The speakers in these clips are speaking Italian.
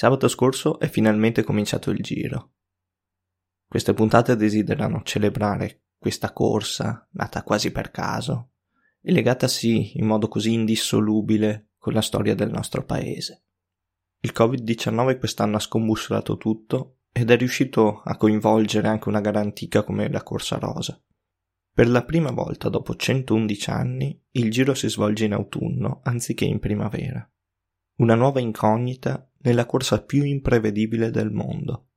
Sabato scorso è finalmente cominciato il giro. Queste puntate desiderano celebrare questa corsa, nata quasi per caso, e legata sì in modo così indissolubile con la storia del nostro paese. Il Covid-19 quest'anno ha scombussolato tutto ed è riuscito a coinvolgere anche una gara antica come la Corsa Rosa. Per la prima volta dopo 111 anni il giro si svolge in autunno anziché in primavera. Una nuova incognita nella corsa più imprevedibile del mondo.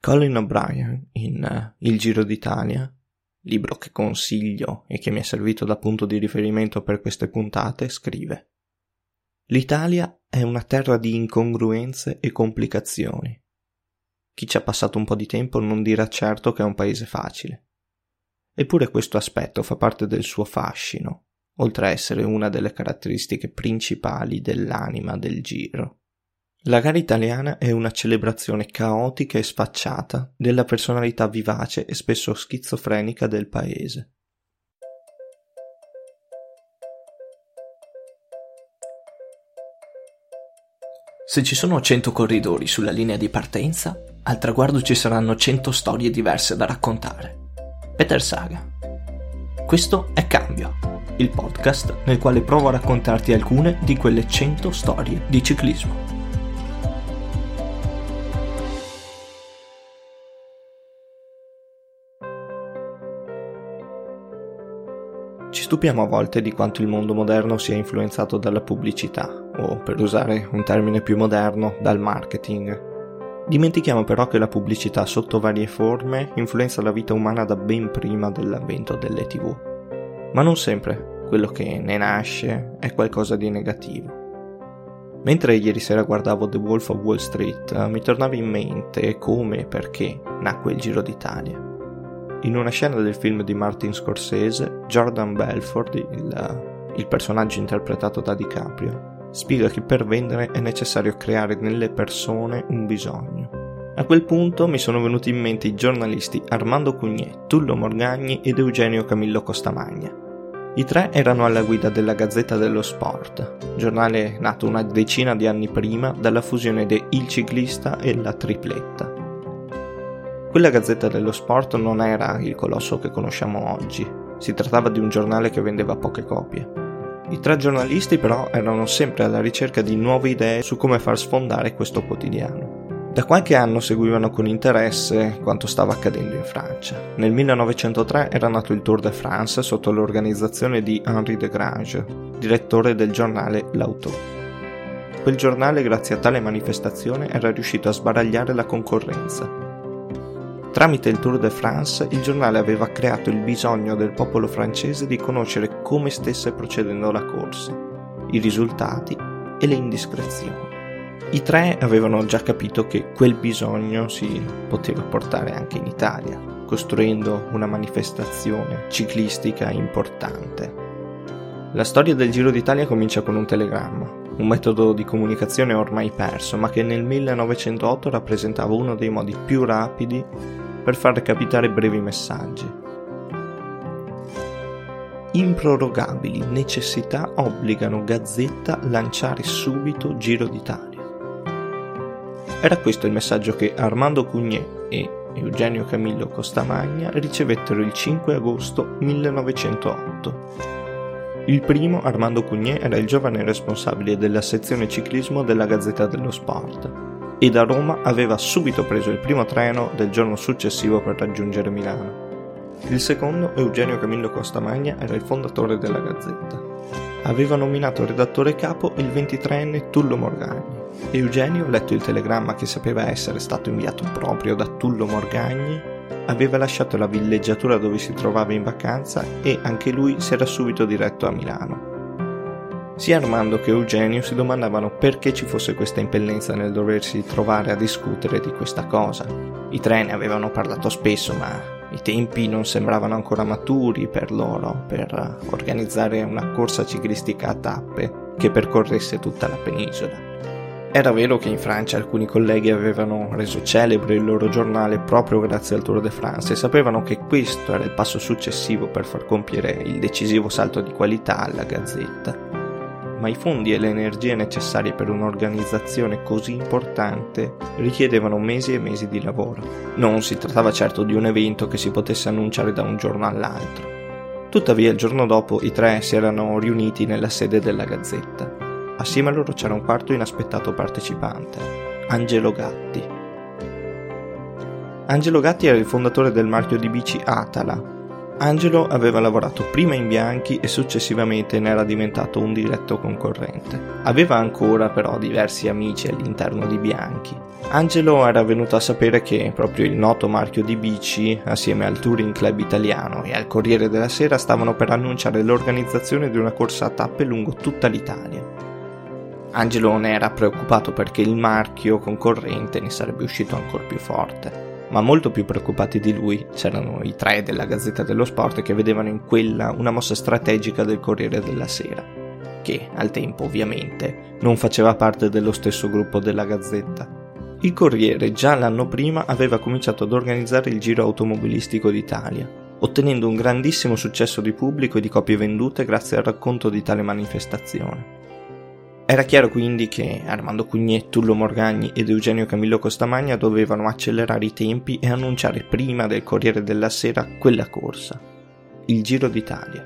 Colin O'Brien in uh, Il Giro d'Italia, libro che consiglio e che mi è servito da punto di riferimento per queste puntate, scrive L'Italia è una terra di incongruenze e complicazioni. Chi ci ha passato un po' di tempo non dirà certo che è un paese facile. Eppure questo aspetto fa parte del suo fascino, oltre a essere una delle caratteristiche principali dell'anima del giro. La gara italiana è una celebrazione caotica e sfacciata della personalità vivace e spesso schizofrenica del paese. Se ci sono 100 corridori sulla linea di partenza, al traguardo ci saranno 100 storie diverse da raccontare. Peter Saga. Questo è Cambio, il podcast nel quale provo a raccontarti alcune di quelle 100 storie di ciclismo. Stupiamo a volte di quanto il mondo moderno sia influenzato dalla pubblicità, o per usare un termine più moderno, dal marketing. Dimentichiamo però che la pubblicità sotto varie forme influenza la vita umana da ben prima dell'avvento delle tv. Ma non sempre quello che ne nasce è qualcosa di negativo. Mentre ieri sera guardavo The Wolf of Wall Street, mi tornava in mente come e perché nacque il Giro d'Italia. In una scena del film di Martin Scorsese, Jordan Belford, il, il personaggio interpretato da DiCaprio, spiega che per vendere è necessario creare nelle persone un bisogno. A quel punto mi sono venuti in mente i giornalisti Armando Cugnet, Tullo Morgagni ed Eugenio Camillo Costamagna. I tre erano alla guida della Gazzetta dello Sport, giornale nato una decina di anni prima dalla fusione de Il Ciclista e La Tripletta. Quella Gazzetta dello Sport non era il colosso che conosciamo oggi, si trattava di un giornale che vendeva poche copie. I tre giornalisti però erano sempre alla ricerca di nuove idee su come far sfondare questo quotidiano. Da qualche anno seguivano con interesse quanto stava accadendo in Francia. Nel 1903 era nato il Tour de France sotto l'organizzazione di Henri de Grange, direttore del giornale L'Auto. Quel giornale, grazie a tale manifestazione, era riuscito a sbaragliare la concorrenza Tramite il Tour de France il giornale aveva creato il bisogno del popolo francese di conoscere come stesse procedendo la corsa, i risultati e le indiscrezioni. I tre avevano già capito che quel bisogno si poteva portare anche in Italia, costruendo una manifestazione ciclistica importante. La storia del Giro d'Italia comincia con un telegramma, un metodo di comunicazione ormai perso, ma che nel 1908 rappresentava uno dei modi più rapidi per far capitare brevi messaggi. Improrogabili necessità obbligano Gazzetta a lanciare subito Giro d'Italia. Era questo il messaggio che Armando Cugnet e Eugenio Camillo Costamagna ricevettero il 5 agosto 1908. Il primo, Armando Cugnet, era il giovane responsabile della sezione ciclismo della Gazzetta dello Sport e da Roma aveva subito preso il primo treno del giorno successivo per raggiungere Milano. Il secondo, Eugenio Camillo Costamagna, era il fondatore della Gazzetta. Aveva nominato redattore capo il 23enne Tullo Morgagni. Eugenio, letto il telegramma che sapeva essere stato inviato proprio da Tullo Morgagni, aveva lasciato la villeggiatura dove si trovava in vacanza e anche lui si era subito diretto a Milano. Sia Armando che Eugenio si domandavano perché ci fosse questa impellenza nel doversi trovare a discutere di questa cosa. I treni avevano parlato spesso, ma i tempi non sembravano ancora maturi per loro per organizzare una corsa ciclistica a tappe che percorresse tutta la penisola. Era vero che in Francia alcuni colleghi avevano reso celebre il loro giornale proprio grazie al Tour de France e sapevano che questo era il passo successivo per far compiere il decisivo salto di qualità alla Gazzetta ma i fondi e le energie necessarie per un'organizzazione così importante richiedevano mesi e mesi di lavoro. Non si trattava certo di un evento che si potesse annunciare da un giorno all'altro. Tuttavia il giorno dopo i tre si erano riuniti nella sede della Gazzetta. Assieme a loro c'era un quarto inaspettato partecipante, Angelo Gatti. Angelo Gatti era il fondatore del marchio di bici Atala, Angelo aveva lavorato prima in Bianchi e successivamente ne era diventato un diretto concorrente. Aveva ancora però diversi amici all'interno di Bianchi. Angelo era venuto a sapere che proprio il noto marchio di bici, assieme al Touring Club italiano e al Corriere della Sera, stavano per annunciare l'organizzazione di una corsa a tappe lungo tutta l'Italia. Angelo ne era preoccupato perché il marchio concorrente ne sarebbe uscito ancora più forte ma molto più preoccupati di lui c'erano i tre della Gazzetta dello Sport che vedevano in quella una mossa strategica del Corriere della Sera, che al tempo ovviamente non faceva parte dello stesso gruppo della Gazzetta. Il Corriere già l'anno prima aveva cominciato ad organizzare il Giro Automobilistico d'Italia, ottenendo un grandissimo successo di pubblico e di copie vendute grazie al racconto di tale manifestazione. Era chiaro quindi che Armando Cugnet, Tullo Morgagni ed Eugenio Camillo Costamagna dovevano accelerare i tempi e annunciare prima del Corriere della Sera quella corsa, il Giro d'Italia.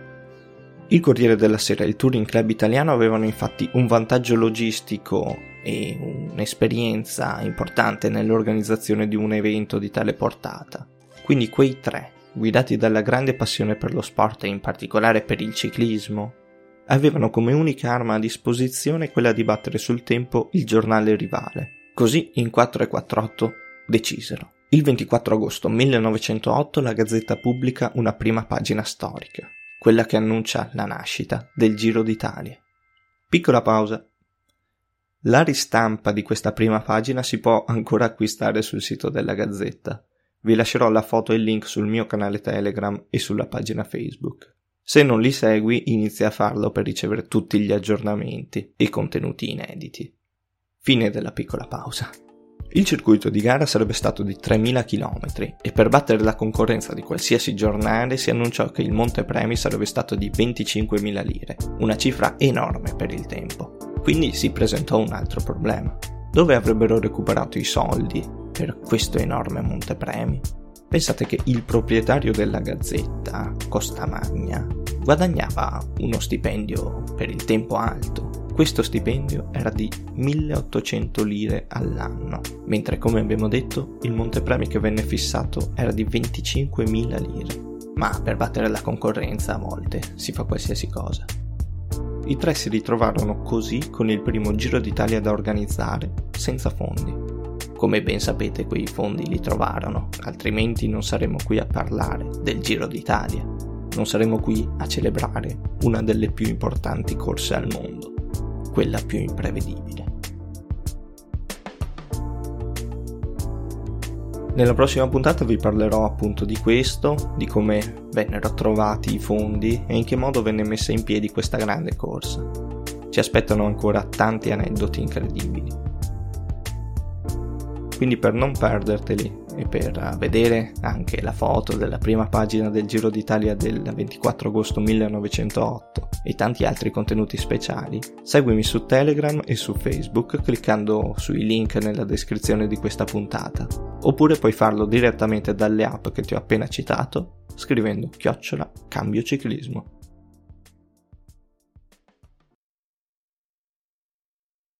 Il Corriere della Sera e il Touring Club italiano avevano infatti un vantaggio logistico e un'esperienza importante nell'organizzazione di un evento di tale portata. Quindi quei tre, guidati dalla grande passione per lo sport e in particolare per il ciclismo, avevano come unica arma a disposizione quella di battere sul tempo il giornale rivale. Così in 4 e 48 decisero. Il 24 agosto 1908 la Gazzetta pubblica una prima pagina storica, quella che annuncia la nascita del Giro d'Italia. Piccola pausa. La ristampa di questa prima pagina si può ancora acquistare sul sito della Gazzetta. Vi lascerò la foto e il link sul mio canale Telegram e sulla pagina Facebook. Se non li segui, inizia a farlo per ricevere tutti gli aggiornamenti e contenuti inediti. Fine della piccola pausa. Il circuito di gara sarebbe stato di 3.000 km e per battere la concorrenza di qualsiasi giornale si annunciò che il montepremi sarebbe stato di 25.000 lire, una cifra enorme per il tempo. Quindi si presentò un altro problema. Dove avrebbero recuperato i soldi per questo enorme montepremi? Pensate che il proprietario della gazzetta, Costamagna, guadagnava uno stipendio per il tempo alto. Questo stipendio era di 1800 lire all'anno, mentre come abbiamo detto il montepremi che venne fissato era di 25.000 lire. Ma per battere la concorrenza a volte si fa qualsiasi cosa. I tre si ritrovarono così con il primo Giro d'Italia da organizzare, senza fondi. Come ben sapete quei fondi li trovarono, altrimenti non saremmo qui a parlare del Giro d'Italia, non saremmo qui a celebrare una delle più importanti corse al mondo, quella più imprevedibile. Nella prossima puntata vi parlerò appunto di questo, di come vennero trovati i fondi e in che modo venne messa in piedi questa grande corsa. Ci aspettano ancora tanti aneddoti incredibili. Quindi per non perderteli e per vedere anche la foto della prima pagina del Giro d'Italia del 24 agosto 1908 e tanti altri contenuti speciali, seguimi su Telegram e su Facebook cliccando sui link nella descrizione di questa puntata, oppure puoi farlo direttamente dalle app che ti ho appena citato scrivendo chiocciola cambio ciclismo.